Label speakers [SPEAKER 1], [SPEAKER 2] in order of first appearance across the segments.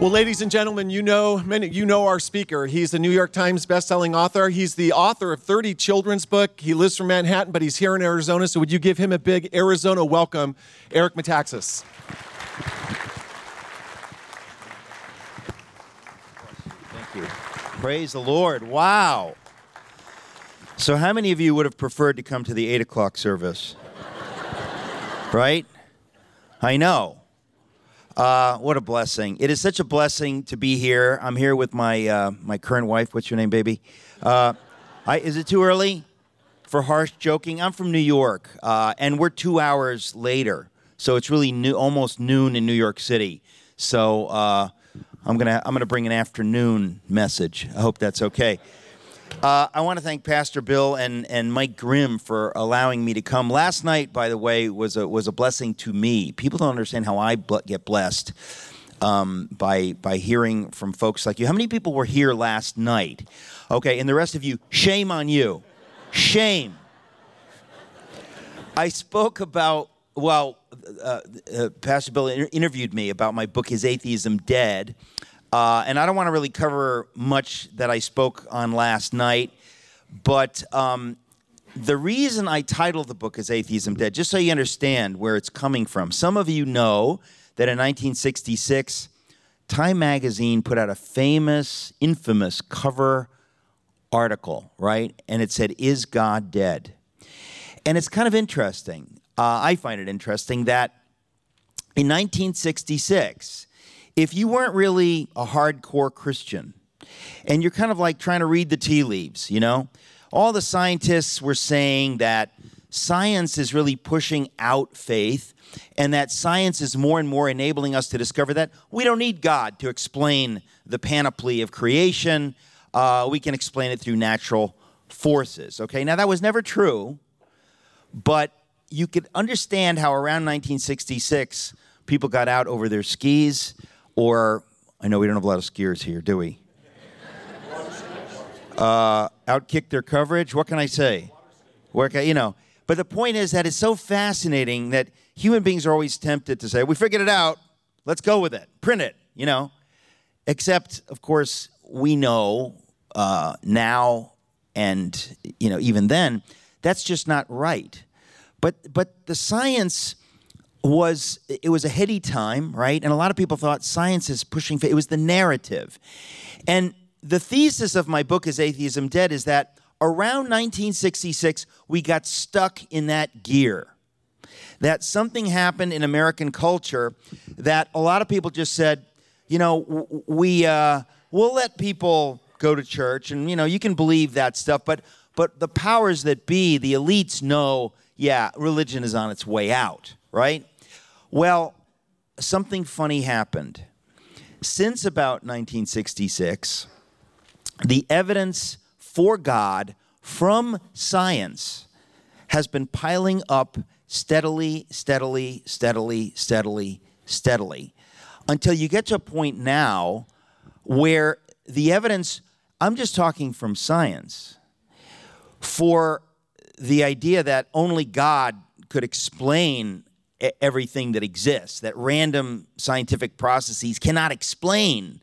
[SPEAKER 1] Well, ladies and gentlemen, you know many, you know our speaker. He's a New York Times best-selling author. He's the author of 30 children's book. He lives from Manhattan, but he's here in Arizona. So would you give him a big Arizona welcome, Eric Metaxas?
[SPEAKER 2] Thank you. Praise the Lord. Wow. So, how many of you would have preferred to come to the 8 o'clock service? right? I know. Uh, what a blessing. It is such a blessing to be here. I'm here with my, uh, my current wife. What's your name, baby? Uh, I, is it too early for harsh joking? I'm from New York, uh, and we're two hours later. So it's really new, almost noon in New York City. So uh, I'm gonna I'm gonna bring an afternoon message. I hope that's okay. Uh, I want to thank Pastor Bill and, and Mike Grimm for allowing me to come. Last night, by the way, was a, was a blessing to me. People don't understand how I get blessed um, by, by hearing from folks like you. How many people were here last night? Okay, and the rest of you, shame on you. Shame. I spoke about, well, uh, uh, Pastor Bill interviewed me about my book, Is Atheism Dead? Uh, and I don't want to really cover much that I spoke on last night, but um, the reason I titled the book is Atheism Dead, just so you understand where it's coming from. Some of you know that in 1966, Time magazine put out a famous, infamous cover article, right? And it said, Is God dead? And it's kind of interesting. Uh, I find it interesting that in 1966, if you weren't really a hardcore Christian and you're kind of like trying to read the tea leaves, you know, all the scientists were saying that science is really pushing out faith and that science is more and more enabling us to discover that we don't need God to explain the panoply of creation. Uh, we can explain it through natural forces. Okay, now that was never true, but you could understand how around 1966 people got out over their skis or, I know we don't have a lot of skiers here, do we? Uh, outkick their coverage. What can I say? Work, you know. But the point is that it's so fascinating that human beings are always tempted to say, "We figured it out. Let's go with it. Print it." You know. Except, of course, we know uh, now, and you know, even then, that's just not right. But but the science was it was a heady time, right? And a lot of people thought science is pushing. It was the narrative, and the thesis of my book is atheism dead is that around 1966 we got stuck in that gear. That something happened in American culture that a lot of people just said, you know, we uh, we'll let people go to church, and you know, you can believe that stuff, but but the powers that be, the elites know, yeah, religion is on its way out right? Well, something funny happened. Since about 1966, the evidence for God from science has been piling up steadily, steadily, steadily, steadily, steadily, until you get to a point now where the evidence, I'm just talking from science, for the idea that only God could explain everything that exists, that random scientific processes cannot explain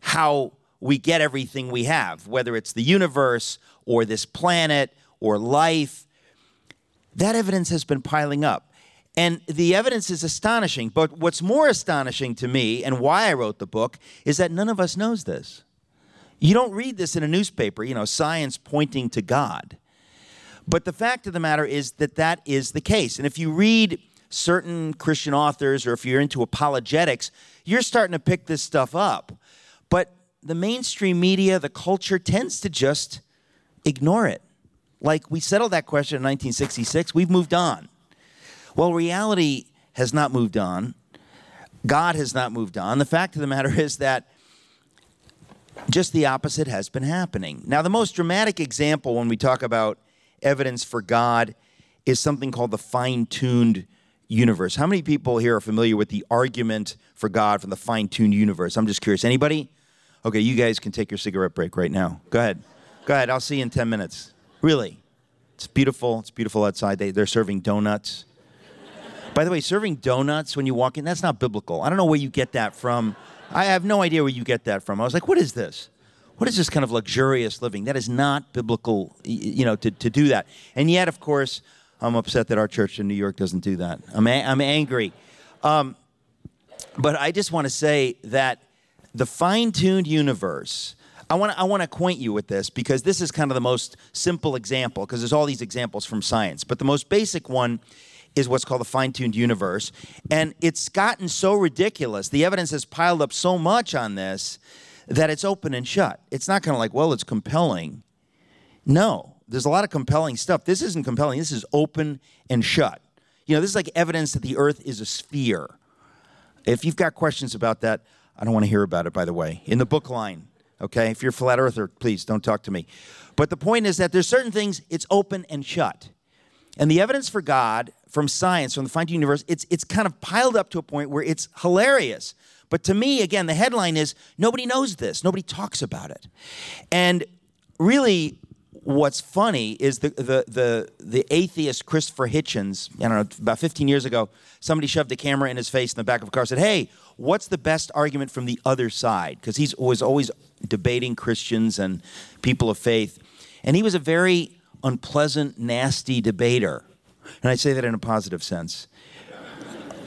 [SPEAKER 2] how we get everything we have, whether it's the universe or this planet or life. That evidence has been piling up. And the evidence is astonishing. But what's more astonishing to me and why I wrote the book is that none of us knows this. You don't read this in a newspaper, you know, science pointing to God. But the fact of the matter is that that is the case. And if you read certain Christian authors or if you're into apologetics, you're starting to pick this stuff up. But the mainstream media, the culture tends to just ignore it. Like we settled that question in 1966, we've moved on. Well, reality has not moved on. God has not moved on. The fact of the matter is that just the opposite has been happening. Now, the most dramatic example when we talk about evidence for God is something called the fine tuned universe. How many people here are familiar with the argument for God from the fine tuned universe? I'm just curious. Anybody? Okay, you guys can take your cigarette break right now. Go ahead. Go ahead. I'll see you in 10 minutes. Really. It's beautiful. It's beautiful outside. They, they're serving donuts. By the way, serving donuts when you walk in, that's not biblical. I don't know where you get that from, I have no idea where you get that from. I was like, what is this? What is this kind of luxurious living? That is not biblical, you know, to, to do that. And yet, of course, I'm upset that our church in New York doesn't do that. I'm, a- I'm angry. Um, but I just want to say that the fine tuned universe, I want to I want to acquaint you with this because this is kind of the most simple example because there's all these examples from science, but the most basic one is what's called the fine tuned universe. And it's gotten so ridiculous. The evidence has piled up so much on this that it's open and shut. It's not kind of like, well, it's compelling. No, there's a lot of compelling stuff. This isn't compelling, this is open and shut. You know, this is like evidence that the earth is a sphere. If you've got questions about that, I don't want to hear about it, by the way. In the book line, okay? If you're a flat earther, please don't talk to me. But the point is that there's certain things, it's open and shut. And the evidence for God from science, from the fine tuned universe, it's, it's kind of piled up to a point where it's hilarious. But to me, again, the headline is nobody knows this, nobody talks about it. And really, what's funny is the, the, the, the atheist Christopher Hitchens, I don't know, about 15 years ago, somebody shoved a camera in his face in the back of a car said, Hey, what's the best argument from the other side? Because he was always debating Christians and people of faith. And he was a very unpleasant, nasty debater. And I say that in a positive sense.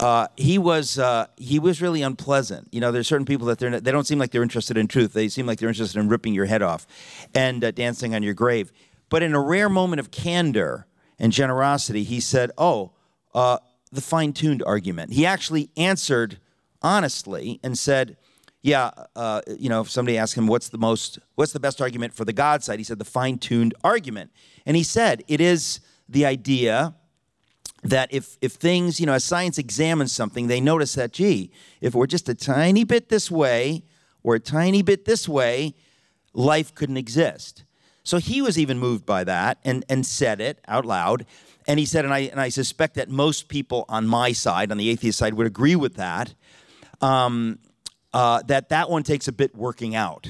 [SPEAKER 2] Uh, he was uh, he was really unpleasant. You know, there's certain people that they're they don't seem like they're interested in truth. They seem like they're interested in ripping your head off and uh, dancing on your grave. But in a rare moment of candor and generosity, he said, "Oh, uh, the fine-tuned argument." He actually answered honestly and said, "Yeah, uh, you know, if somebody asked him what's the most what's the best argument for the God side, he said the fine-tuned argument." And he said, "It is the idea." That if, if things, you know, as science examines something, they notice that, gee, if we're just a tiny bit this way or a tiny bit this way, life couldn't exist. So he was even moved by that and, and said it out loud. And he said, and I, and I suspect that most people on my side, on the atheist side, would agree with that, um, uh, that that one takes a bit working out.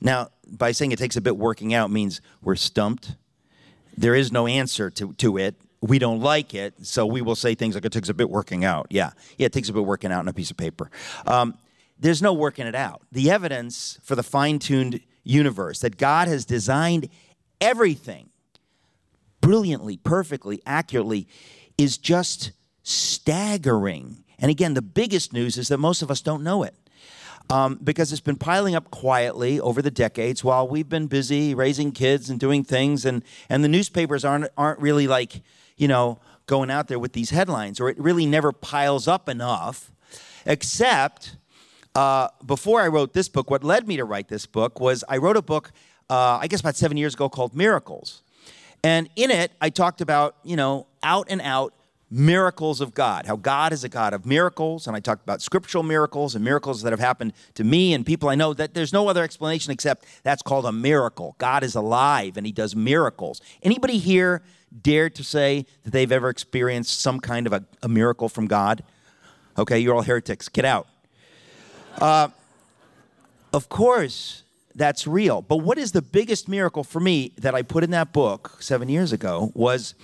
[SPEAKER 2] Now, by saying it takes a bit working out means we're stumped. There is no answer to, to it we don't like it, so we will say things like it takes a bit working out. Yeah, yeah, it takes a bit working out on a piece of paper. Um, there's no working it out. The evidence for the fine tuned universe that God has designed everything brilliantly, perfectly, accurately is just staggering. And again, the biggest news is that most of us don't know it. Um, because it's been piling up quietly over the decades while we've been busy raising kids and doing things, and, and the newspapers aren't, aren't really like, you know, going out there with these headlines, or it really never piles up enough, except uh, before I wrote this book, what led me to write this book was I wrote a book, uh, I guess about seven years ago, called Miracles. And in it, I talked about, you know, out and out miracles of God, how God is a God of miracles. And I talked about scriptural miracles and miracles that have happened to me and people I know that there's no other explanation except that's called a miracle. God is alive and he does miracles. Anybody here dare to say that they've ever experienced some kind of a, a miracle from God? Okay, you're all heretics. Get out. Uh, of course, that's real. But what is the biggest miracle for me that I put in that book seven years ago was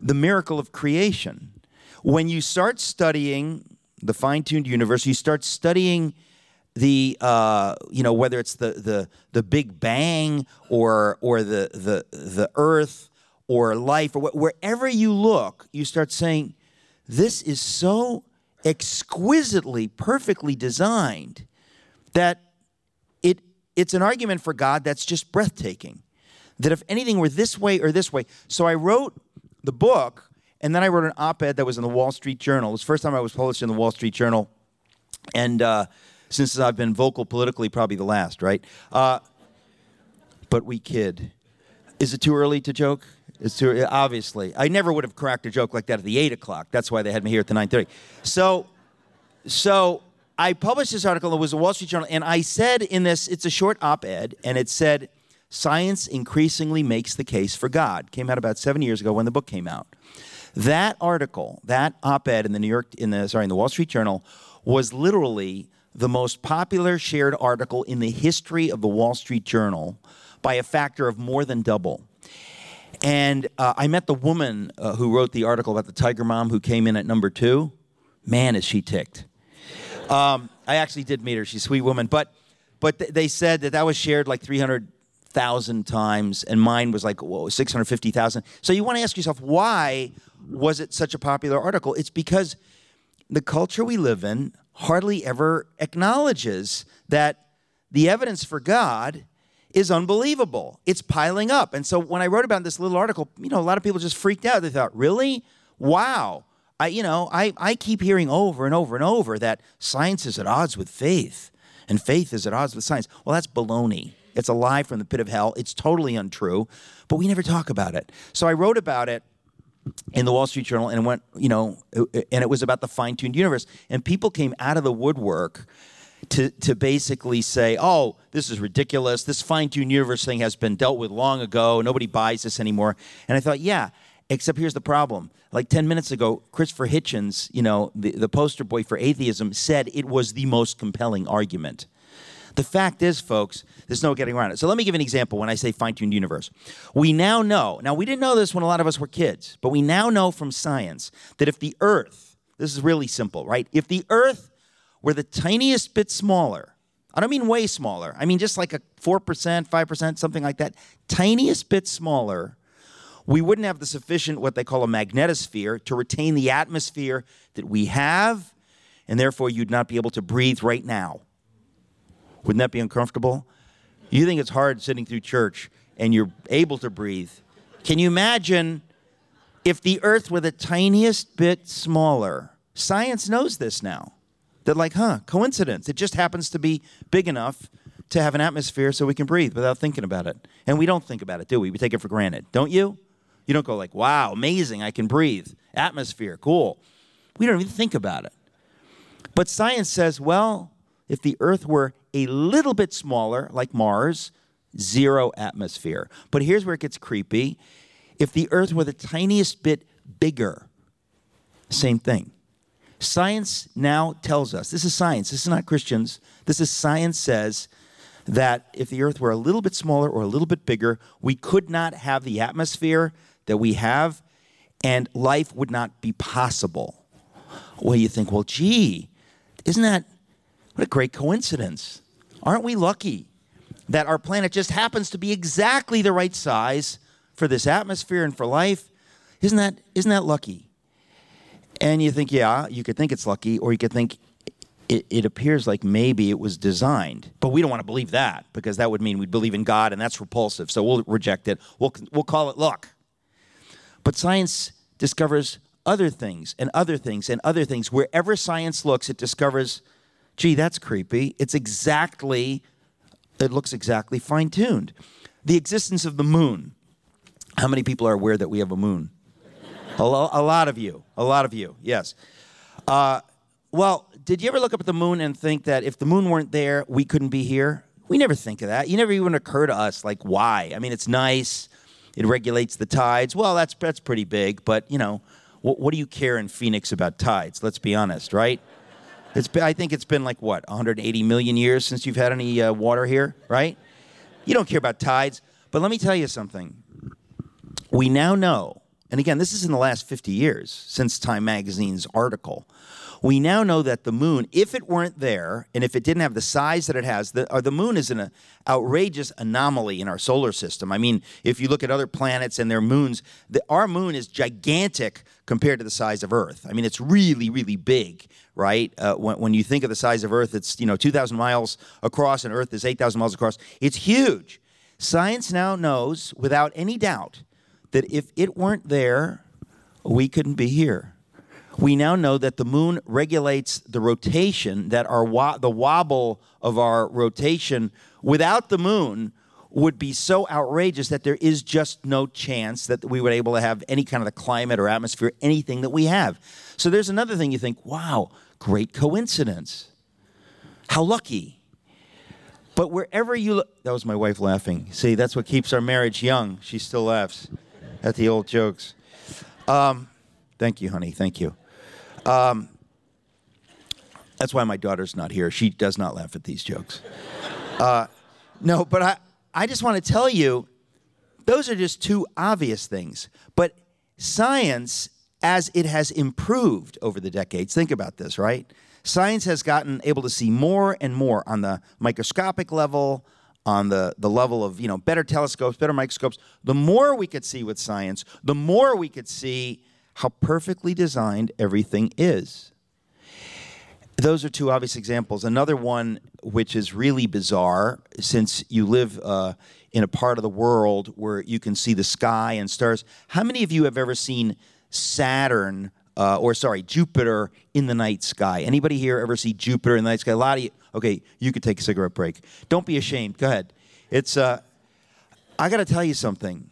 [SPEAKER 2] the miracle of creation. When you start studying the fine tuned universe, you start studying the uh, you know whether it's the the the Big Bang or or the the the Earth or life or wh- wherever you look, you start saying, "This is so exquisitely, perfectly designed that it it's an argument for God that's just breathtaking. That if anything were this way or this way, so I wrote the book, and then I wrote an op-ed that was in the Wall Street Journal. It was the first time I was published in the Wall Street Journal, and uh, since I've been vocal politically, probably the last, right? Uh, but we kid. Is it too early to joke? It's too obviously. I never would have cracked a joke like that at the eight o'clock. That's why they had me here at the nine thirty. So, so I published this article. It was a Wall Street Journal, and I said in this, it's a short op-ed, and it said, "Science increasingly makes the case for God." Came out about seven years ago when the book came out. That article, that op-ed in the New York, in the sorry, in the Wall Street Journal, was literally the most popular shared article in the history of the Wall Street Journal by a factor of more than double. And uh, I met the woman uh, who wrote the article about the tiger mom who came in at number two. Man, is she ticked. Um, I actually did meet her. She's a sweet woman. But, but th- they said that that was shared like 300,000 times, and mine was like whoa, 650,000. So you want to ask yourself, why was it such a popular article? It's because the culture we live in hardly ever acknowledges that the evidence for God is unbelievable. It's piling up. And so when I wrote about this little article, you know, a lot of people just freaked out. They thought, really? Wow. I, you know, I, I keep hearing over and over and over that science is at odds with faith and faith is at odds with science. Well, that's baloney. It's a lie from the pit of hell. It's totally untrue, but we never talk about it. So I wrote about it in the Wall Street Journal and went, you know, and it was about the fine tuned universe. And people came out of the woodwork to, to basically say, oh, this is ridiculous. This fine tuned universe thing has been dealt with long ago. Nobody buys this anymore. And I thought, yeah, except here's the problem. Like 10 minutes ago, Christopher Hitchens, you know, the, the poster boy for atheism, said it was the most compelling argument. The fact is, folks, there's no getting around it. So let me give an example when I say fine tuned universe. We now know, now we didn't know this when a lot of us were kids, but we now know from science that if the Earth, this is really simple, right? If the Earth were the tiniest bit smaller, I don't mean way smaller, I mean just like a 4%, 5%, something like that, tiniest bit smaller, we wouldn't have the sufficient, what they call a magnetosphere, to retain the atmosphere that we have, and therefore you'd not be able to breathe right now. Wouldn't that be uncomfortable? You think it's hard sitting through church and you're able to breathe. Can you imagine if the earth were the tiniest bit smaller? Science knows this now. They're like, huh, coincidence. It just happens to be big enough to have an atmosphere so we can breathe without thinking about it. And we don't think about it, do we? We take it for granted. Don't you? You don't go like, wow, amazing, I can breathe. Atmosphere, cool. We don't even think about it. But science says, well, if the Earth were a little bit smaller, like Mars, zero atmosphere. But here's where it gets creepy. If the Earth were the tiniest bit bigger, same thing. Science now tells us this is science, this is not Christians. This is science says that if the Earth were a little bit smaller or a little bit bigger, we could not have the atmosphere that we have, and life would not be possible. Well, you think, well, gee, isn't that what a great coincidence? Aren't we lucky that our planet just happens to be exactly the right size for this atmosphere and for life? Isn't that, isn't that lucky? And you think, yeah, you could think it's lucky, or you could think it, it, appears like maybe it was designed. But we don't want to believe that because that would mean we'd believe in God and that's repulsive. So we'll reject it. We'll, we'll call it luck. But science discovers other things and other things and other things. Wherever science looks, it discovers gee, that's creepy. It's exactly, it looks exactly fine tuned. The existence of the moon. How many people are aware that we have a moon? A, lo- a lot of you. A lot of you, yes. Uh, well, did you ever look up at the moon and think that if the moon weren't there, we couldn't be here? We never think of that. You never even occur to us, like, why? I mean, it's nice. It regulates the tides. Well, that's, that's pretty big, but, you know, what, what do you care in Phoenix about tides? Let's be honest, right? It's been, I think it's been like what 180 million years since you've had any uh, water here, right? You don't care about tides, but let me tell you something. We now know, and again, this is in the last 50 years since Time Magazine's article. We now know that the moon, if it weren't there, and if it didn't have the size that it has, the, uh, the moon is an outrageous anomaly in our solar system. I mean, if you look at other planets and their moons, the, our moon is gigantic compared to the size of Earth. I mean, it's really, really big, right? Uh, when, when you think of the size of Earth, it's you know 2,000 miles across, and Earth is 8,000 miles across. It's huge. Science now knows, without any doubt, that if it weren't there, we couldn't be here. We now know that the moon regulates the rotation, that our the wobble of our rotation without the moon would be so outrageous that there is just no chance that we would able to have any kind of the climate or atmosphere, anything that we have. So there's another thing you think, wow, great coincidence. How lucky. But wherever you look, that was my wife laughing. See, that's what keeps our marriage young. She still laughs at the old jokes. Um, thank you, honey. Thank you. Um, that's why my daughter's not here. She does not laugh at these jokes. Uh, no, but I, I just want to tell you, those are just two obvious things. But science, as it has improved over the decades, think about this, right? Science has gotten able to see more and more on the microscopic level, on the, the level of you know better telescopes, better microscopes. The more we could see with science, the more we could see how perfectly designed everything is. Those are two obvious examples. Another one, which is really bizarre, since you live uh, in a part of the world where you can see the sky and stars. How many of you have ever seen Saturn, uh, or sorry, Jupiter in the night sky? Anybody here ever see Jupiter in the night sky? A lot of you. Okay, you could take a cigarette break. Don't be ashamed. Go ahead. It's. Uh, I got to tell you something.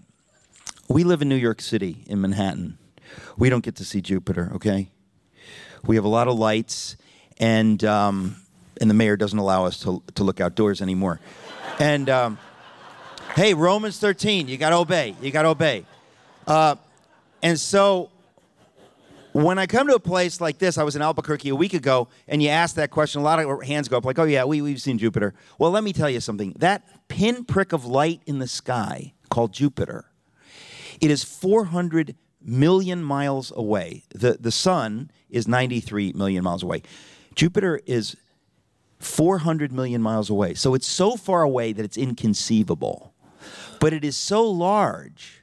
[SPEAKER 2] We live in New York City, in Manhattan. We don't get to see Jupiter. Okay. We have a lot of lights and um, and the mayor doesn't allow us to to look outdoors anymore. And um, hey, Romans 13, you got to obey. You got to obey. Uh, and so when I come to a place like this, I was in Albuquerque a week ago, and you ask that question, a lot of hands go up, like, oh, yeah, we, we've seen Jupiter. Well, let me tell you something. That pinprick of light in the sky called Jupiter, it is 400 million miles away. The, the sun is 93 million miles away. Jupiter is 400 million miles away. So it's so far away that it's inconceivable. But it is so large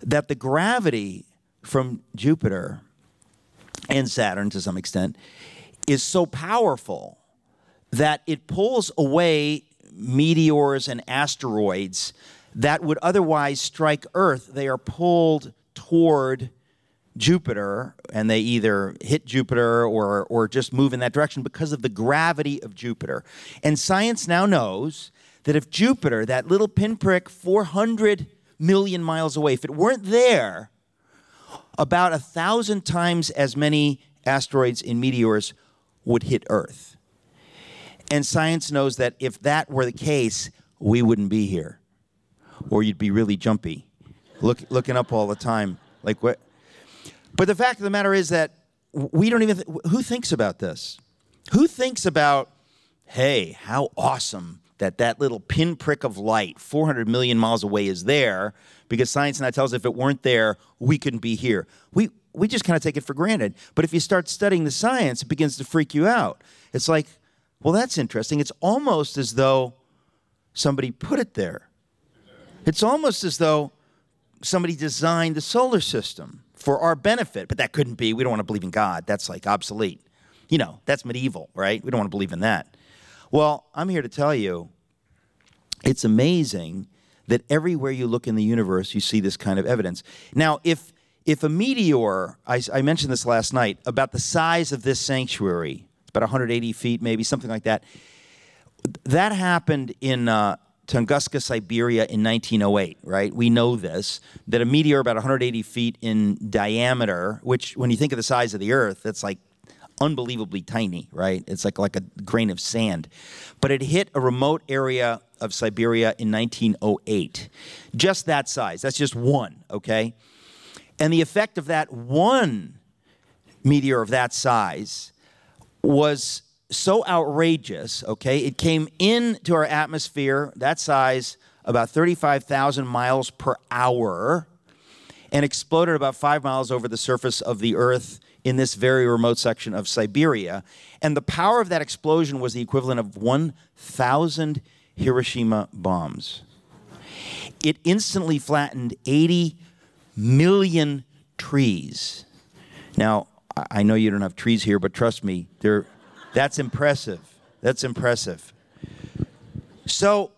[SPEAKER 2] that the gravity from Jupiter and Saturn to some extent is so powerful that it pulls away meteors and asteroids that would otherwise strike Earth. They are pulled toward Jupiter and they either hit Jupiter or, or just move in that direction because of the gravity of Jupiter. And science now knows that if Jupiter, that little pinprick 400 million miles away, if it weren't there, about a thousand times as many asteroids and meteors would hit Earth. And science knows that if that were the case, we wouldn't be here. Or you'd be really jumpy, look, looking up all the time. Like, what? But the fact of the matter is that we don't even, th- who thinks about this? Who thinks about, hey, how awesome that that little pinprick of light 400 million miles away is there because science now tells us if it weren't there, we couldn't be here. We, we just kind of take it for granted. But if you start studying the science, it begins to freak you out. It's like, well, that's interesting. It's almost as though somebody put it there. It's almost as though somebody designed the solar system for our benefit, but that couldn't be. We don't want to believe in God. That's like obsolete. You know, that's medieval, right? We don't want to believe in that. Well, I'm here to tell you it's amazing that everywhere you look in the universe, you see this kind of evidence. Now, if if a meteor, I, I mentioned this last night, about the size of this sanctuary, about 180 feet, maybe something like that. That happened in uh, Tunguska, Siberia in 1908, right? We know this, that a meteor about 180 feet in diameter, which when you think of the size of the Earth, that's like unbelievably tiny, right? It's like, like a grain of sand. But it hit a remote area of Siberia in 1908. Just that size. That's just one, okay? And the effect of that one meteor of that size was so outrageous, okay? It came into our atmosphere, that size, about 35,000 miles per hour, and exploded about five miles over the surface of the Earth in this very remote section of Siberia. And the power of that explosion was the equivalent of 1,000 Hiroshima bombs. It instantly flattened 80 million trees. Now, I know you don't have trees here, but trust me, that's impressive. That's impressive. So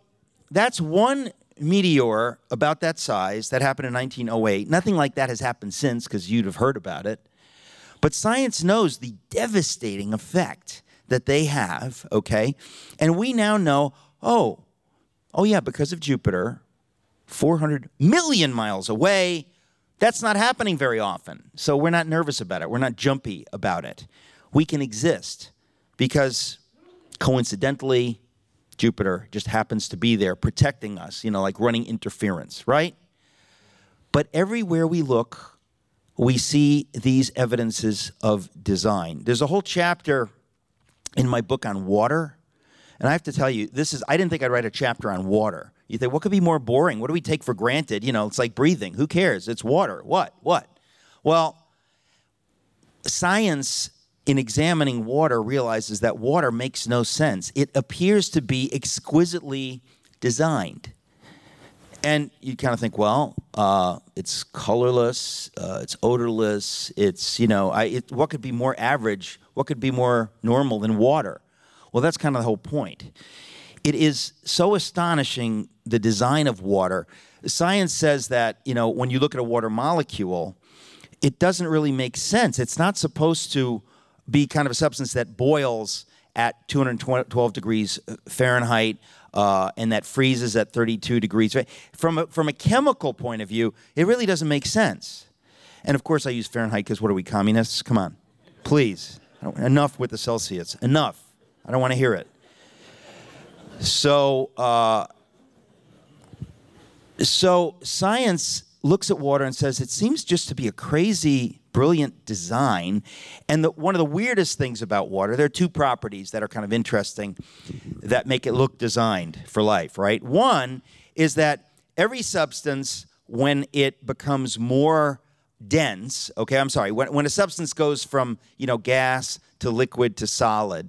[SPEAKER 2] that's one meteor about that size that happened in 1908. Nothing like that has happened since because you'd have heard about it. But science knows the devastating effect that they have, okay? And we now know, oh, oh yeah, because of Jupiter, 400 million miles away, that's not happening very often. So we're not nervous about it. We're not jumpy about it. We can exist because coincidentally, Jupiter just happens to be there protecting us, you know, like running interference, right? But everywhere we look, we see these evidences of design. There's a whole chapter in my book on water. And I have to tell you, this is, I didn't think I'd write a chapter on water. You think, what could be more boring? What do we take for granted? You know, it's like breathing. Who cares? It's water. What? What? Well, science in examining water, realizes that water makes no sense. It appears to be exquisitely designed. And you kind of think, well, uh, it's colorless, uh, it's odorless, it's, you know, I, it, what could be more average, what could be more normal than water? Well, that's kind of the whole point. It is so astonishing, the design of water. Science says that, you know, when you look at a water molecule, it doesn't really make sense. It's not supposed to be kind of a substance that boils at 212 degrees Fahrenheit uh, and that freezes at 32 degrees. From a, from a chemical point of view, it really doesn't make sense. And of course, I use Fahrenheit because what are we, communists? Come on, please. Enough with the Celsius. Enough. I don't want to hear it. So, uh, so science looks at water and says it seems just to be a crazy, brilliant design. And the, one of the weirdest things about water, there are two properties that are kind of interesting that make it look designed for life, right? One is that every substance, when it becomes more dense, okay, I'm sorry, when, when a substance goes from, you know, gas to liquid to solid,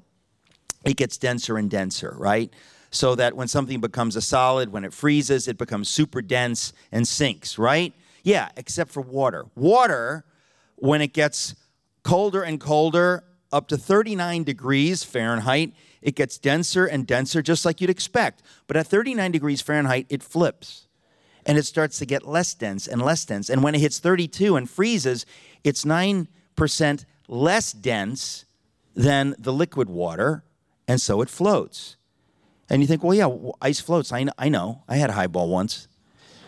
[SPEAKER 2] it gets denser and denser, right? So that when something becomes a solid, when it freezes, it becomes super dense and sinks, right? Yeah, except for water. Water, when it gets colder and colder, up to 39 degrees Fahrenheit, it gets denser and denser, just like you'd expect. But at 39 degrees Fahrenheit, it flips and it starts to get less dense and less dense. And when it hits 32 and freezes, it's 9% less dense than the liquid water and so it floats. And you think, well, yeah, ice floats. I. I, know. I had a highball once.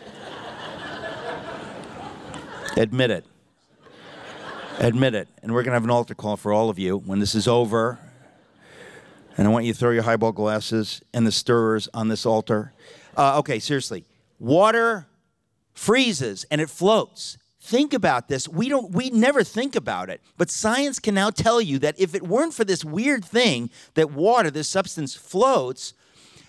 [SPEAKER 2] Admit it. Admit it. And we're going to have an altar call for all of you when this is over. And I want you to throw your highball glasses and the stirrers on this altar. Uh, okay, seriously. Water freezes and it floats think about this we don't we never think about it but science can now tell you that if it weren't for this weird thing that water this substance floats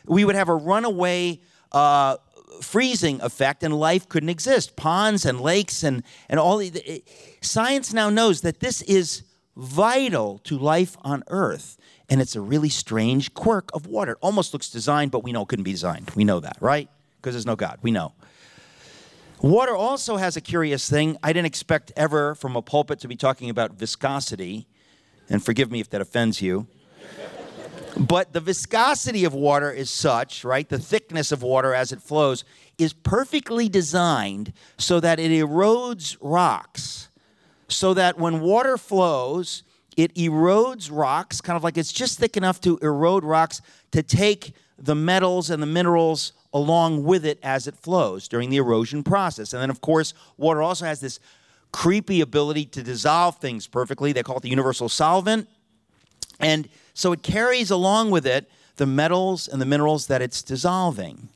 [SPEAKER 2] we would have a runaway uh, freezing effect and life couldn't exist. Ponds and lakes and and all the, it, science now knows that this is vital to life on earth and it's a really strange quirk of water. It almost looks designed but we know it couldn't be designed. We know that right? Because there's no god. We know. Water also has a curious thing. I didn't expect ever from a pulpit to be talking about viscosity, and forgive me if that offends you. But the viscosity of water is such, right? The thickness of water as it flows is perfectly designed so that it erodes rocks. So that when water flows, it erodes rocks, kind of like it's just thick enough to erode rocks to take the metals and the minerals along with it as it flows during the erosion process. And then, of course, water also has this creepy ability to dissolve things perfectly. They call it the universal solvent. And so it carries along with it the metals and the minerals that it's dissolving.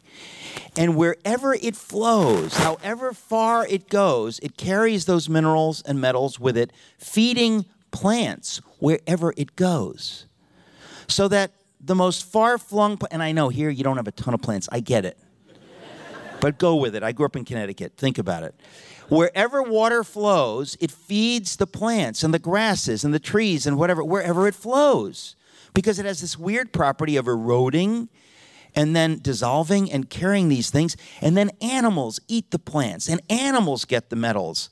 [SPEAKER 2] And wherever it flows, however far it goes, it carries those minerals and metals with it, feeding plants wherever it goes. So that the most far flung, and I know here you don't have a ton of plants, I get it. but go with it. I grew up in Connecticut. Think about it. Wherever water flows, it feeds the plants and the grasses and the trees and whatever, wherever it flows. Because it has this weird property of eroding and then dissolving and carrying these things. And then animals eat the plants, and animals get the metals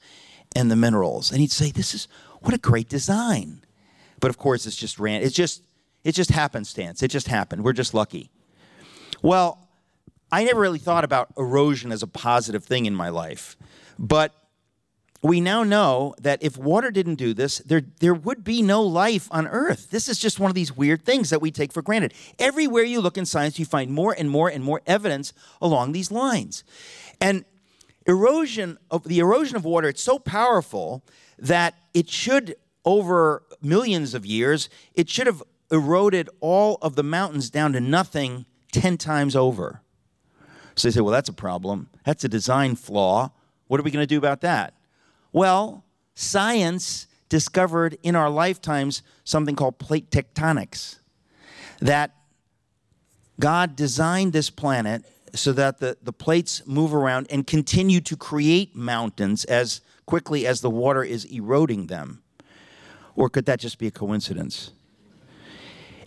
[SPEAKER 2] and the minerals. And he'd say, This is what a great design. But of course, it's just ran. It's just it just happenstance. It just happened. We're just lucky. Well, I never really thought about erosion as a positive thing in my life. But we now know that if water didn't do this, there, there would be no life on Earth. This is just one of these weird things that we take for granted. Everywhere you look in science, you find more and more and more evidence along these lines. And erosion of the erosion of water, it's so powerful that it should, over millions of years, it should have eroded all of the mountains down to nothing 10 times over. So they say, well, that's a problem. That's a design flaw. What are we going to do about that? Well, science discovered in our lifetimes something called plate tectonics. That God designed this planet so that the, the plates move around and continue to create mountains as quickly as the water is eroding them. Or could that just be a coincidence?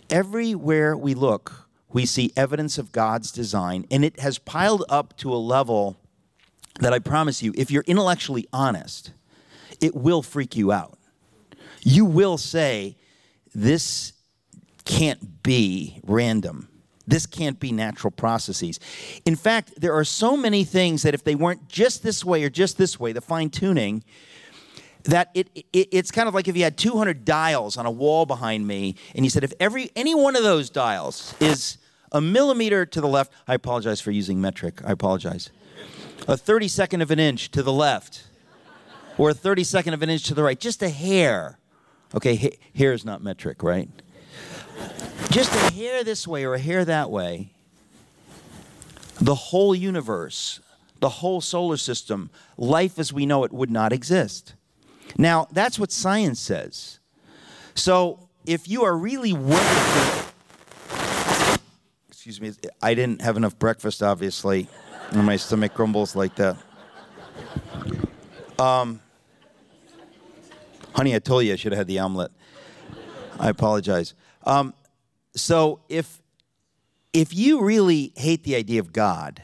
[SPEAKER 2] Everywhere we look, we see evidence of God's design, and it has piled up to a level that I promise you, if you're intellectually honest, it will freak you out. You will say, This can't be random. This can't be natural processes. In fact, there are so many things that if they weren't just this way or just this way, the fine tuning, that it, it, it's kind of like if you had 200 dials on a wall behind me and you said if every any one of those dials is a millimeter to the left i apologize for using metric i apologize a 32nd of an inch to the left or a 32nd of an inch to the right. Just a hair. Okay ha- hair is not metric right? Just a hair this way or a hair that way. The whole universe the whole solar system life as we know it would not exist. Now, that's what science says. So, if you are really willing excuse me, I didn't have enough breakfast, obviously, and my stomach grumbles like that. Um, honey, I told you I should have had the omelet. I apologize. Um, so, if if you really hate the idea of God,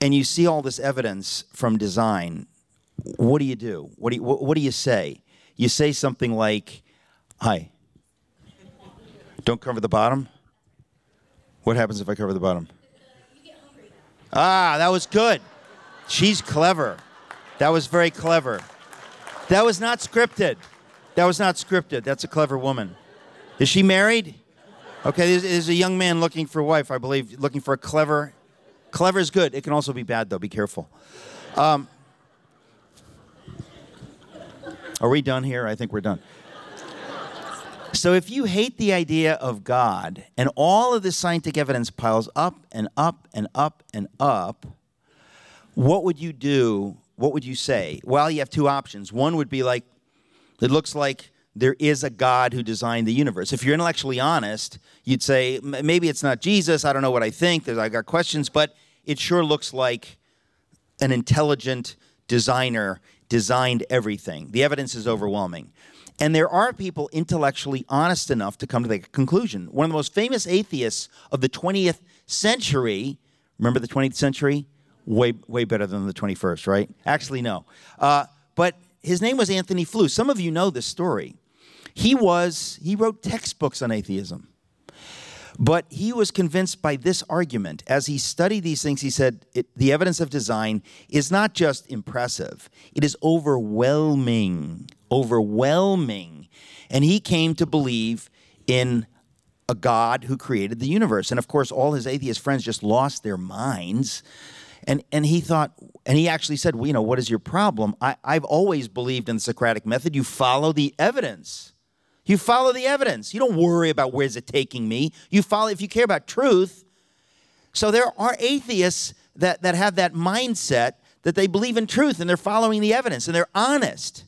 [SPEAKER 2] and you see all this evidence from design what do you do? What do you, what, what do you say? You say something like, Hi, don't cover the bottom. What happens if I cover the bottom? Ah, that was good. She's clever. That was very clever. That was not scripted. That was not scripted. That's a clever woman. Is she married? Okay, there's, a young man looking for a wife, I believe, looking for a clever. Clever is good. It can also be bad, though. Be careful. Um, are we done here? I think we're done. So, if you hate the idea of God and all of this scientific evidence piles up and up and up and up, what would you do? What would you say? Well, you have two options. One would be like, it looks like there is a God who designed the universe. If you're intellectually honest, you'd say, maybe it's not Jesus. I don't know what I think. There's, I got questions, but it sure looks like an intelligent designer designed everything. The evidence is overwhelming. And there are people intellectually honest enough to come to that conclusion. One of the most famous atheists of the 20th century, remember the 20th century? Way, way better than the 21st, right? Actually, no. Uh, but his name was Antony Flew. Some of you know this story. He was, he wrote textbooks on atheism. But he was convinced by this argument. As he studied these things, he said the evidence of design is not just impressive, it is overwhelming. Overwhelming. And he came to believe in a God who created the universe. And of course, all his atheist friends just lost their minds. And, and he thought, and he actually said, well, you know, what is your problem? I, I've always believed in the Socratic method. You follow the evidence. You follow the evidence. You don't worry about where's it taking me. You follow if you care about truth. So there are atheists that, that have that mindset that they believe in truth and they're following the evidence and they're honest.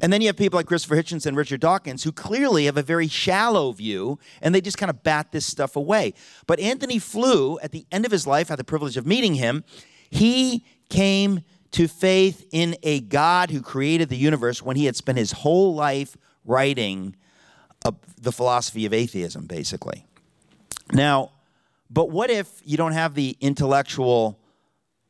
[SPEAKER 2] And then you have people like Christopher Hitchens, and Richard Dawkins, who clearly have a very shallow view and they just kind of bat this stuff away. But Antony Flew, at the end of his life, I had the privilege of meeting him, he came to faith in a God who created the universe when he had spent his whole life writing the philosophy of atheism, basically. Now, but what if you don't have the intellectual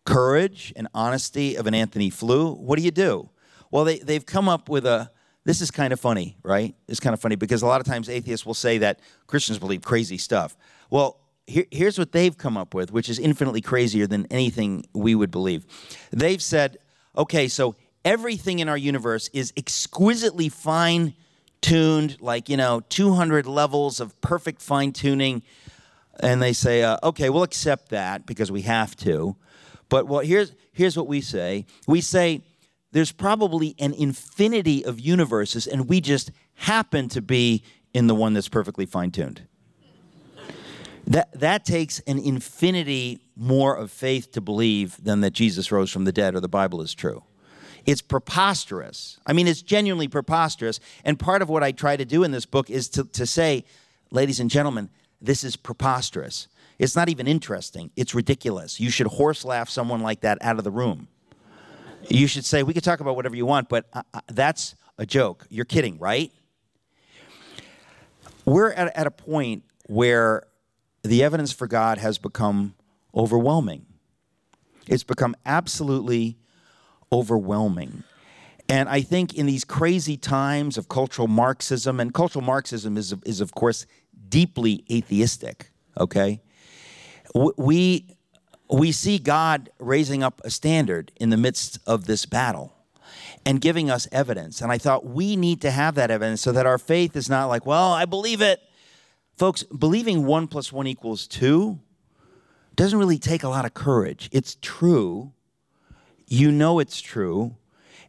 [SPEAKER 2] courage and honesty of an Antony Flew? What do you do? Well, they, they've come up with a, this is kind of funny, right? It's kind of funny because a lot of times atheists will say that Christians believe crazy stuff. Well, here, here's what they've come up with, which is infinitely crazier than anything we would believe. They've said, okay, so everything in our universe is exquisitely fine tuned, like, you know, 200 levels of perfect fine tuning. And they say, uh, okay, we'll accept that because we have to. But well, here's, here's what we say we say there's probably an infinity of universes, and we just happen to be in the one that's perfectly fine tuned. That, that takes an infinity more of faith to believe than that Jesus rose from the dead or the Bible is true. It's preposterous. I mean, it's genuinely preposterous. And part of what I try to do in this book is to, to say, ladies and gentlemen, this is preposterous. It's not even interesting. It's ridiculous. You should horse laugh someone like that out of the room. You should say, we could talk about whatever you want, but uh, uh, that's a joke. You're kidding, right? we're at, at a point where the evidence for God has become overwhelming. It's become absolutely overwhelming. And I think in these crazy times of cultural Marxism, and cultural Marxism is, is of course, deeply atheistic, okay? We, we see God raising up a standard in the midst of this battle and giving us evidence. And I thought we need to have that evidence so that our faith is not like, well, I believe it. Folks, believing one plus one equals two doesn't really take a lot of courage. It's true. You know it's true.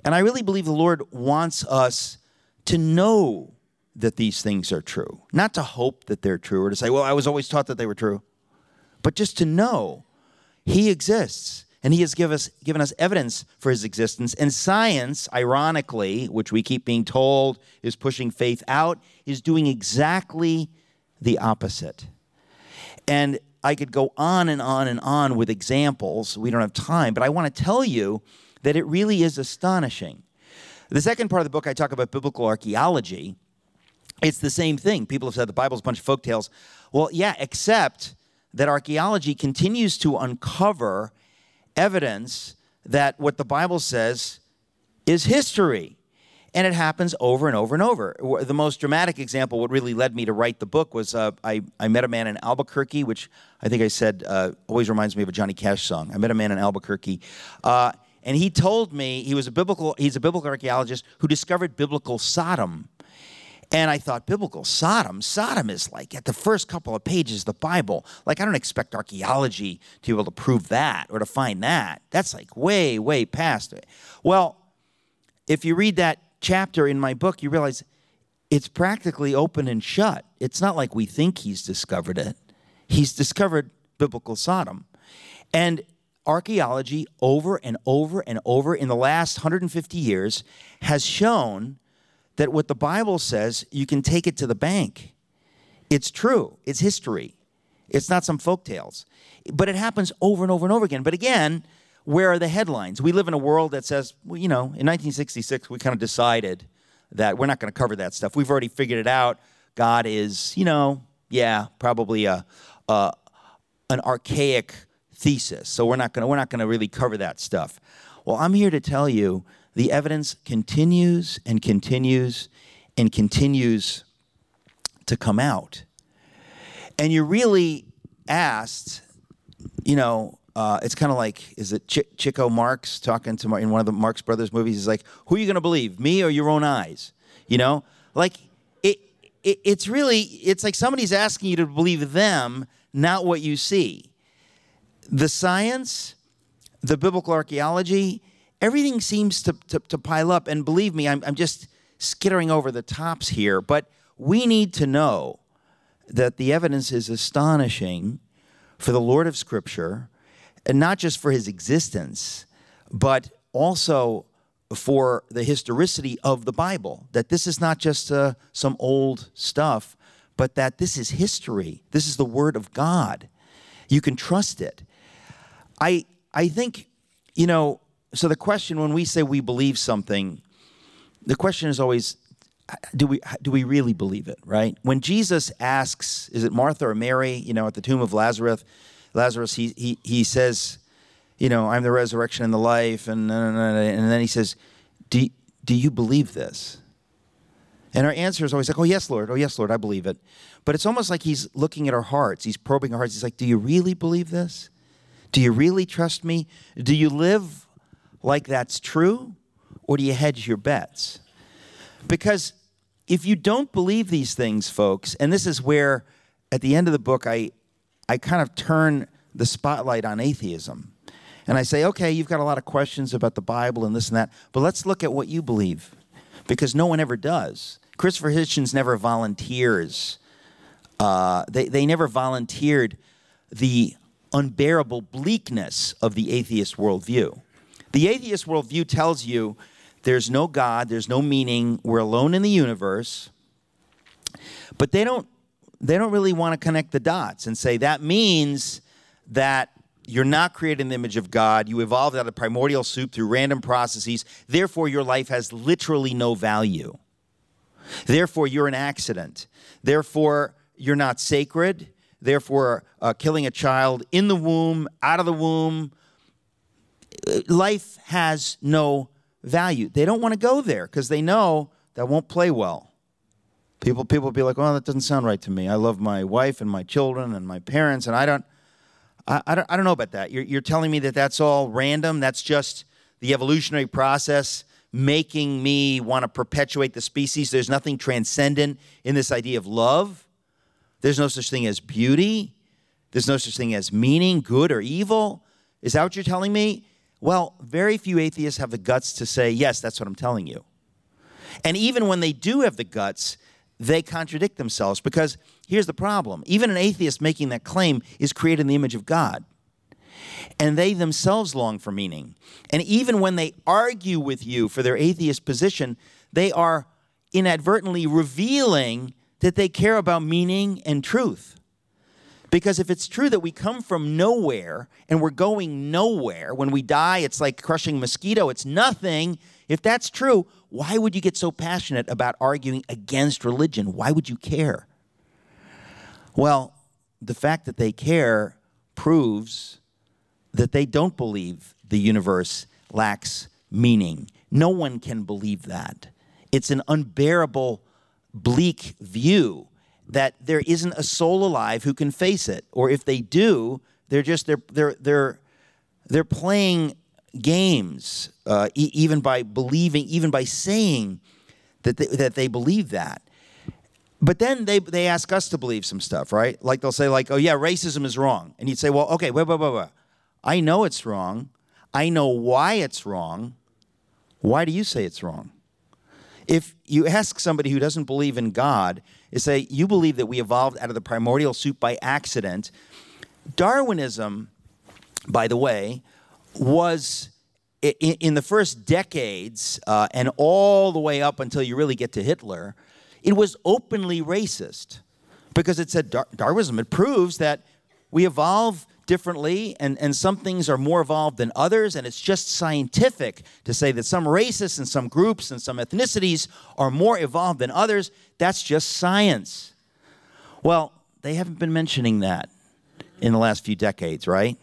[SPEAKER 2] And I really believe the Lord wants us to know that these things are true, not to hope that they're true or to say, well, I was always taught that they were true, but just to know He exists and He has give us, given us evidence for His existence. And science, ironically, which we keep being told is pushing faith out, is doing exactly the opposite. And I could go on and on and on with examples. We don't have time, but I want to tell you that it really is astonishing. The second part of the book, I talk about biblical archaeology. It's the same thing. People have said the Bible's a bunch of folk tales. Well, yeah, except that archaeology continues to uncover evidence that what the Bible says is history. And it happens over and over and over. The most dramatic example, what really led me to write the book, was uh, I, I met a man in Albuquerque, which I think I said uh, always reminds me of a Johnny Cash song. I met a man in Albuquerque. Uh, and he told me he was a biblical, he's a biblical archaeologist who discovered biblical Sodom. And I thought, biblical Sodom? Sodom is like at the first couple of pages of the Bible. Like, I don't expect archaeology to be able to prove that or to find that. That's like way, way past it. Well, if you read that chapter in my book, you realize it's practically open and shut. It's not like we think he's discovered it, he's discovered biblical Sodom. And archaeology, over and over and over in the last 150 years, has shown that what the Bible says, you can take it to the bank. It's true, it's history. It's not some folk tales. But it happens over and over and over again. But again, where are the headlines? We live in a world that says, well, you know, in 1966, we kind of decided that we're not going to cover that stuff. We've already figured it out. God is, you know, yeah, probably a, a an archaic thesis. So we're not going to we're not going to really cover that stuff. Well, I'm here to tell you the evidence continues and continues and continues to come out. And you're really asked, you know, uh, it's kind of like, is it Ch- Chico Marx talking to Mar- in one of the Marx Brothers movies? He's like, who are you going to believe, me or your own eyes? You know, like it, it, it's really, it's like somebody's asking you to believe them, not what you see. The science, the biblical archaeology, everything seems to, to, to pile up. And believe me, I'm, I'm just skittering over the tops here, but we need to know that the evidence is astonishing for the Lord of Scripture and not just for his existence, but also for the historicity of the Bible. That this is not just uh, some old stuff, but that this is history. This is the Word of God. You can trust it. I I think, you know, so the question when we say we believe something, the question is always do we do we really believe it, right? When Jesus asks, is it Martha or Mary, you know, at the tomb of Lazarus, Lazarus, he, he, he says, you know, I'm the resurrection and the life. And, and then he says, do, do you believe this? And our answer is always like, oh, yes, Lord. Oh, yes, Lord, I believe it. But it's almost like he's looking at our hearts. He's probing our hearts. He's like, do you really believe this? Do you really trust me? Do you live like that's true? Or do you hedge your bets? Because if you don't believe these things, folks, and this is where at the end of the book I, I kind of turn the spotlight on atheism. And I say, okay, you've got a lot of questions about the Bible and this and that, but let's look at what you believe because no one ever does. Christopher Hitchens never volunteers, uh, they, they never volunteered the unbearable bleakness of the atheist worldview. The atheist worldview tells you there's no God, there's no meaning, we're alone in the universe, but they don't they don't really want to connect the dots and say that means that you're not created in the image of God. You evolved out of primordial soup through random processes. Therefore, your life has literally no value. Therefore, you're an accident. Therefore, you're not sacred. Therefore, uh, killing a child in the womb, out of the womb, uh, life has no value. They don't want to go there because they know that won't play well. People, people be like, "Oh, that doesn't sound right to me. I love my wife and my children and my parents, and I don't, I, I don't, I don't know about that. You're, you're telling me that that's all random. That's just the evolutionary process making me want to perpetuate the species. There's nothing transcendent in this idea of love. There's no such thing as beauty. There's no such thing as meaning, good or evil. Is that what you're telling me? Well, very few atheists have the guts to say, yes, that's what I'm telling you. And even when they do have the guts, they contradict themselves because here's the problem. Even an atheist making that claim is created in the image of God. And they themselves long for meaning. And even when they argue with you for their atheist position, they are inadvertently revealing that they care about meaning and truth. Because if it's true that we come from nowhere and we're going nowhere, when we die, it's like crushing mosquito, it's nothing. If that's true, why would you get so passionate about arguing against religion? Why would you care? Well, the fact that they care proves that they don't believe the universe lacks meaning. No one can believe that. It's an unbearable bleak view that there isn't a soul alive who can face it or if they do they're just they're they're they're they're playing games uh, e- even by believing even by saying that they, that they believe that. But then they they ask us to believe some stuff right? Like they'll say like oh yeah racism is wrong. And you'd say well okay wait wait wait wait. I know it's wrong. I know why it's wrong. Why do you say it's wrong? If you ask somebody who doesn't believe in God, you say, You believe that we evolved out of the primordial soup by accident. Darwinism, by the way, was in, the first decades uh, and all the way up until you really get to Hitler, it was openly racist because it said Darwinism. It proves that we evolve differently, and, and some things are more evolved than others, and it's just scientific to say that some races and some groups and some ethnicities are more evolved than others. That's just science. Well, they haven't been mentioning that in the last few decades, right?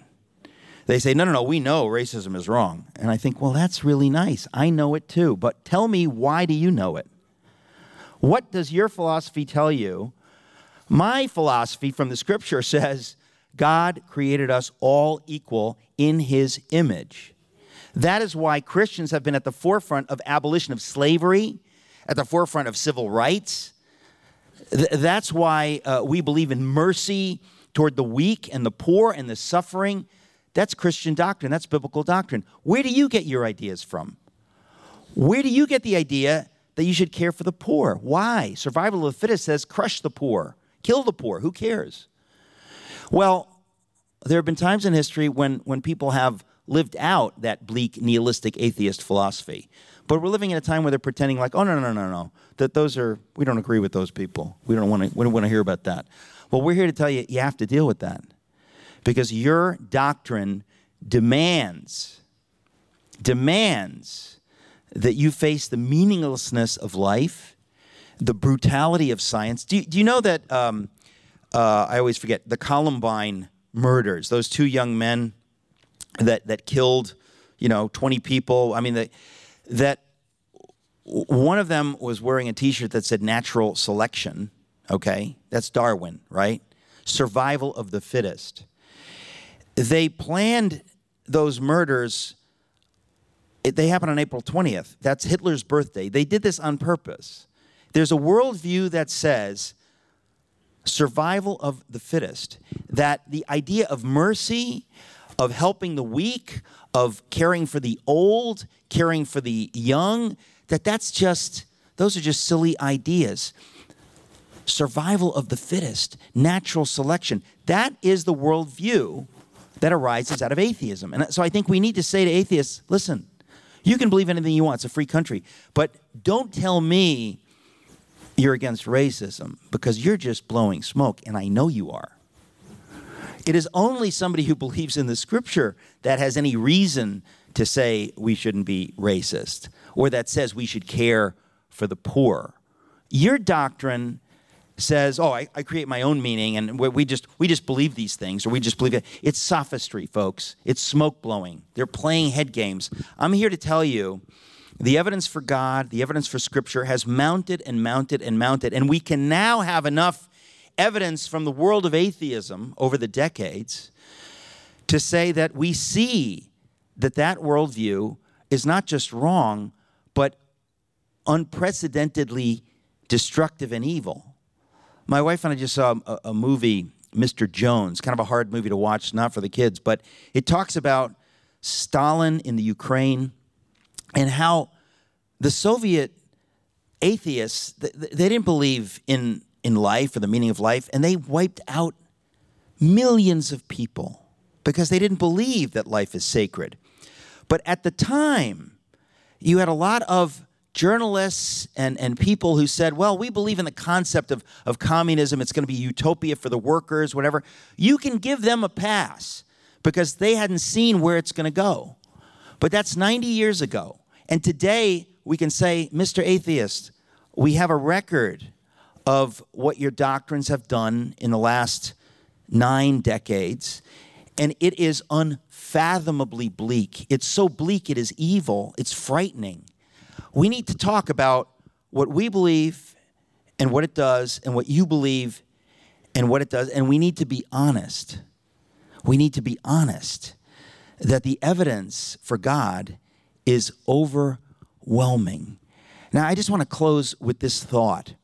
[SPEAKER 2] They say, no, no, no, we know racism is wrong. And I think, well, that's really nice. I know it too. But tell me, why do you know it? What does your philosophy tell you? My philosophy from the scripture says God created us all equal in his image. That is why Christians have been at the forefront of abolition of slavery, at the forefront of civil rights. that's why uh, we believe in mercy toward the weak and the poor and the suffering. That's Christian doctrine. That's biblical doctrine. Where do you get your ideas from? Where do you get the idea that you should care for the poor? Why? Survival of the fittest says crush the poor, kill the poor. Who cares? Well, there have been times in history when, when people have lived out that bleak nihilistic atheist philosophy. But we're living in a time where they're pretending like, oh no, no, no, no, no. That those are we don't agree with those people. We don't want to we don't want to hear about that. Well, we're here to tell you you have to deal with that. Because your doctrine demands demands that you face the meaninglessness of life, the brutality of science. Do, do you know that um, uh, I always forget the Columbine murders. Those two young men that that killed, you know, 20 people. I mean, that that one of them was wearing a T-shirt that said "Natural Selection." Okay, that's Darwin, right? Survival of the fittest. They planned those murders. They happened on April 20th. That's Hitler's birthday. They did this on purpose. There's a worldview that says survival of the fittest, that the idea of mercy, of helping the weak, of caring for the old, caring for the young, that that's just, those are just silly ideas. Survival of the fittest, natural selection, that is the worldview that arises out of atheism. And so I think we need to say to atheists listen, you can believe anything you want, it's a free country, but don't tell me you're against racism because you're just blowing smoke, and I know you are. It is only somebody who believes in the scripture that has any reason to say we shouldn't be racist or that says we should care for the poor your doctrine says, "Oh, I, I create my own meaning, and we, we just we just believe these things, or we just believe it." It's sophistry, folks. It's smoke blowing. They're playing head games. I'm here to tell you, the evidence for God, the evidence for Scripture, has mounted and mounted and mounted, and we can now have enough evidence from the world of atheism over the decades to say that we see that that worldview is not just wrong, but unprecedentedly destructive and evil. My wife and I just saw a, a, movie, Mr. Jones, kind of a hard movie to watch, not for the kids, but it talks about Stalin in the Ukraine and how the Soviet atheists, they didn't believe in, in life or the meaning of life, and they wiped out millions of people because they didn't believe that life is sacred. But at the time, you had a lot of journalists and, and people who said, well, we believe in the concept of, of communism. It's going to be utopia for the workers, whatever. You can give them a pass because they hadn't seen where it's going to go. But that's 90 years ago. And today, we can say, Mr. Atheist, we have a record of what your doctrines have done in the last nine decades, and it is unfathomably bleak. It's so bleak, it is evil, it's frightening. We need to talk about what we believe and what it does, and what you believe and what it does, and we need to be honest. We need to be honest that the evidence for God is overwhelming. Now, I just want to close with this thought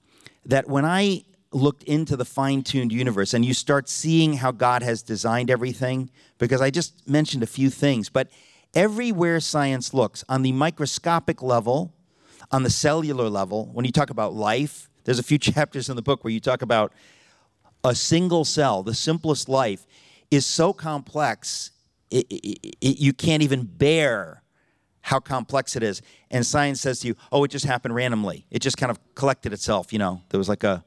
[SPEAKER 2] that when I looked into the fine tuned universe and you start seeing how God has designed everything, because I just mentioned a few things, but everywhere science looks, on the microscopic level, on the cellular level, when you talk about life, there's a few chapters in the book where you talk about a single cell, the simplest life, is so complex, it, it, it, you can't even bear how complex it is. And science says to you, oh, it just happened randomly. It just kind of collected itself, you know. There was like a,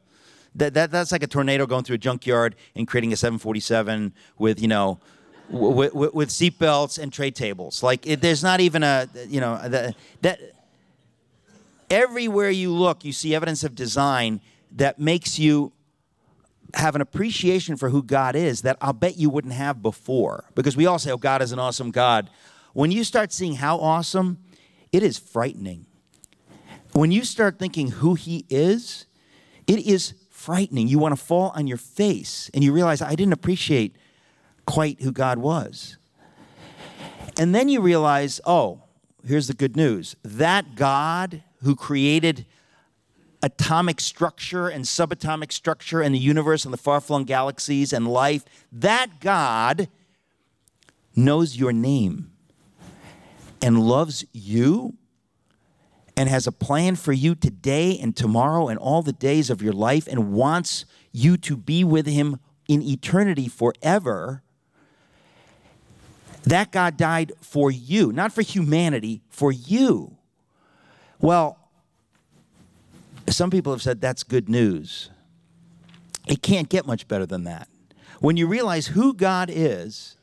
[SPEAKER 2] that, that that's like a tornado going through a junkyard and creating a 747 with, you know, with, with, with seatbelts and tray tables. Like, it, there's not even a, you know, the, that, everywhere you look, you see evidence of design that makes you have an appreciation for who God is that I'll bet you wouldn't have before. Because we all say, oh, God is an awesome God. When you start seeing how awesome, it is frightening. When you start thinking who He is, it is frightening. You want to fall on your face and you realize, I didn't appreciate quite who God was. And then you realize, oh, here's the good news that God who created atomic structure and subatomic structure and the universe and the far flung galaxies and life, that God knows your name and loves you and has a plan for you today and tomorrow and all the days of your life and wants you to be with him in eternity forever. That God died for you, not for humanity, for you. Well, some people have said that's good news. It can't get much better than that. When you realize who God is,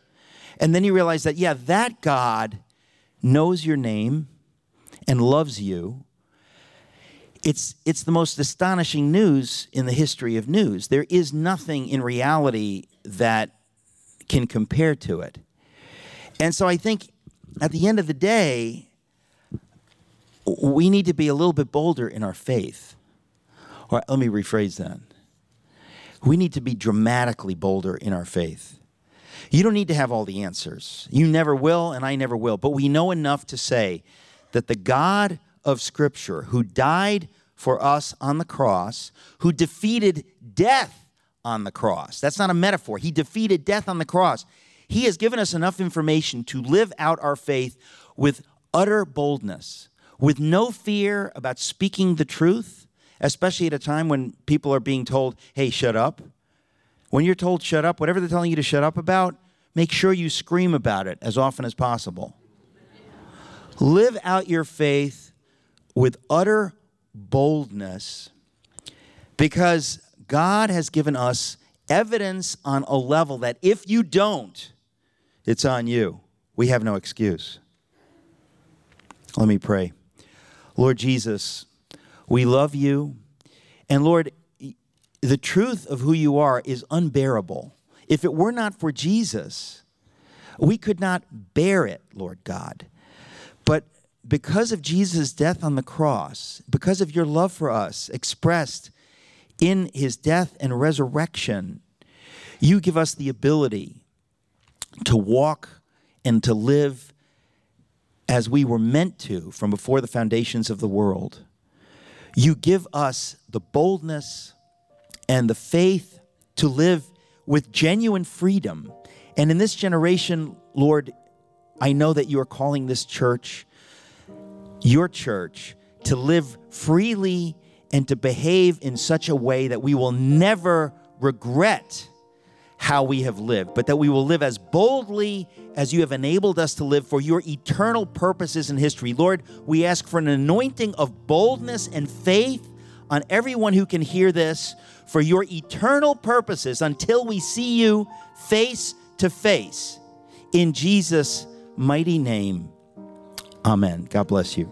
[SPEAKER 2] and then you realize that, yeah, that God knows your name and loves you, it's, it's the most astonishing news in the history of news. There is nothing in reality that can compare to it. And so I think at the end of the day, we need to be a little bit bolder in our faith. Or let me rephrase that. We need to be dramatically bolder in our faith. You don't need to have all the answers. You never will, and I never will. But we know enough to say that the God of Scripture, who died for us on the cross, who defeated death on the cross, that's not a metaphor. He defeated death on the cross. He has given us enough information to live out our faith with utter boldness, with no fear about speaking the truth, especially at a time when people are being told, hey, shut up. When you're told shut up, whatever they're telling you to shut up about, make sure you scream about it as often as possible. Live out your faith with utter boldness because God has given us evidence on a level that if you don't, it's on you. We have no excuse. Let me pray. Lord Jesus, we love you And Lord, the truth of who you are is unbearable. If it were not for Jesus, we could not bear it, Lord God. But because of Jesus' death on the cross, because of your love for us expressed in his death and resurrection, you give us the ability to walk and to live as we were meant to from before the foundations of the world. You give us the boldness and the faith to live with genuine freedom. And in this generation, Lord, I know that you are calling this church, your church, to live freely and to behave in such a way that we will never regret how we have lived, but that we will live as boldly as you have enabled us to live for your eternal purposes in history. Lord, we ask for an anointing of boldness and faith on everyone who can hear this for your eternal purposes until we see you face to face. In Jesus' mighty name, amen. God bless you.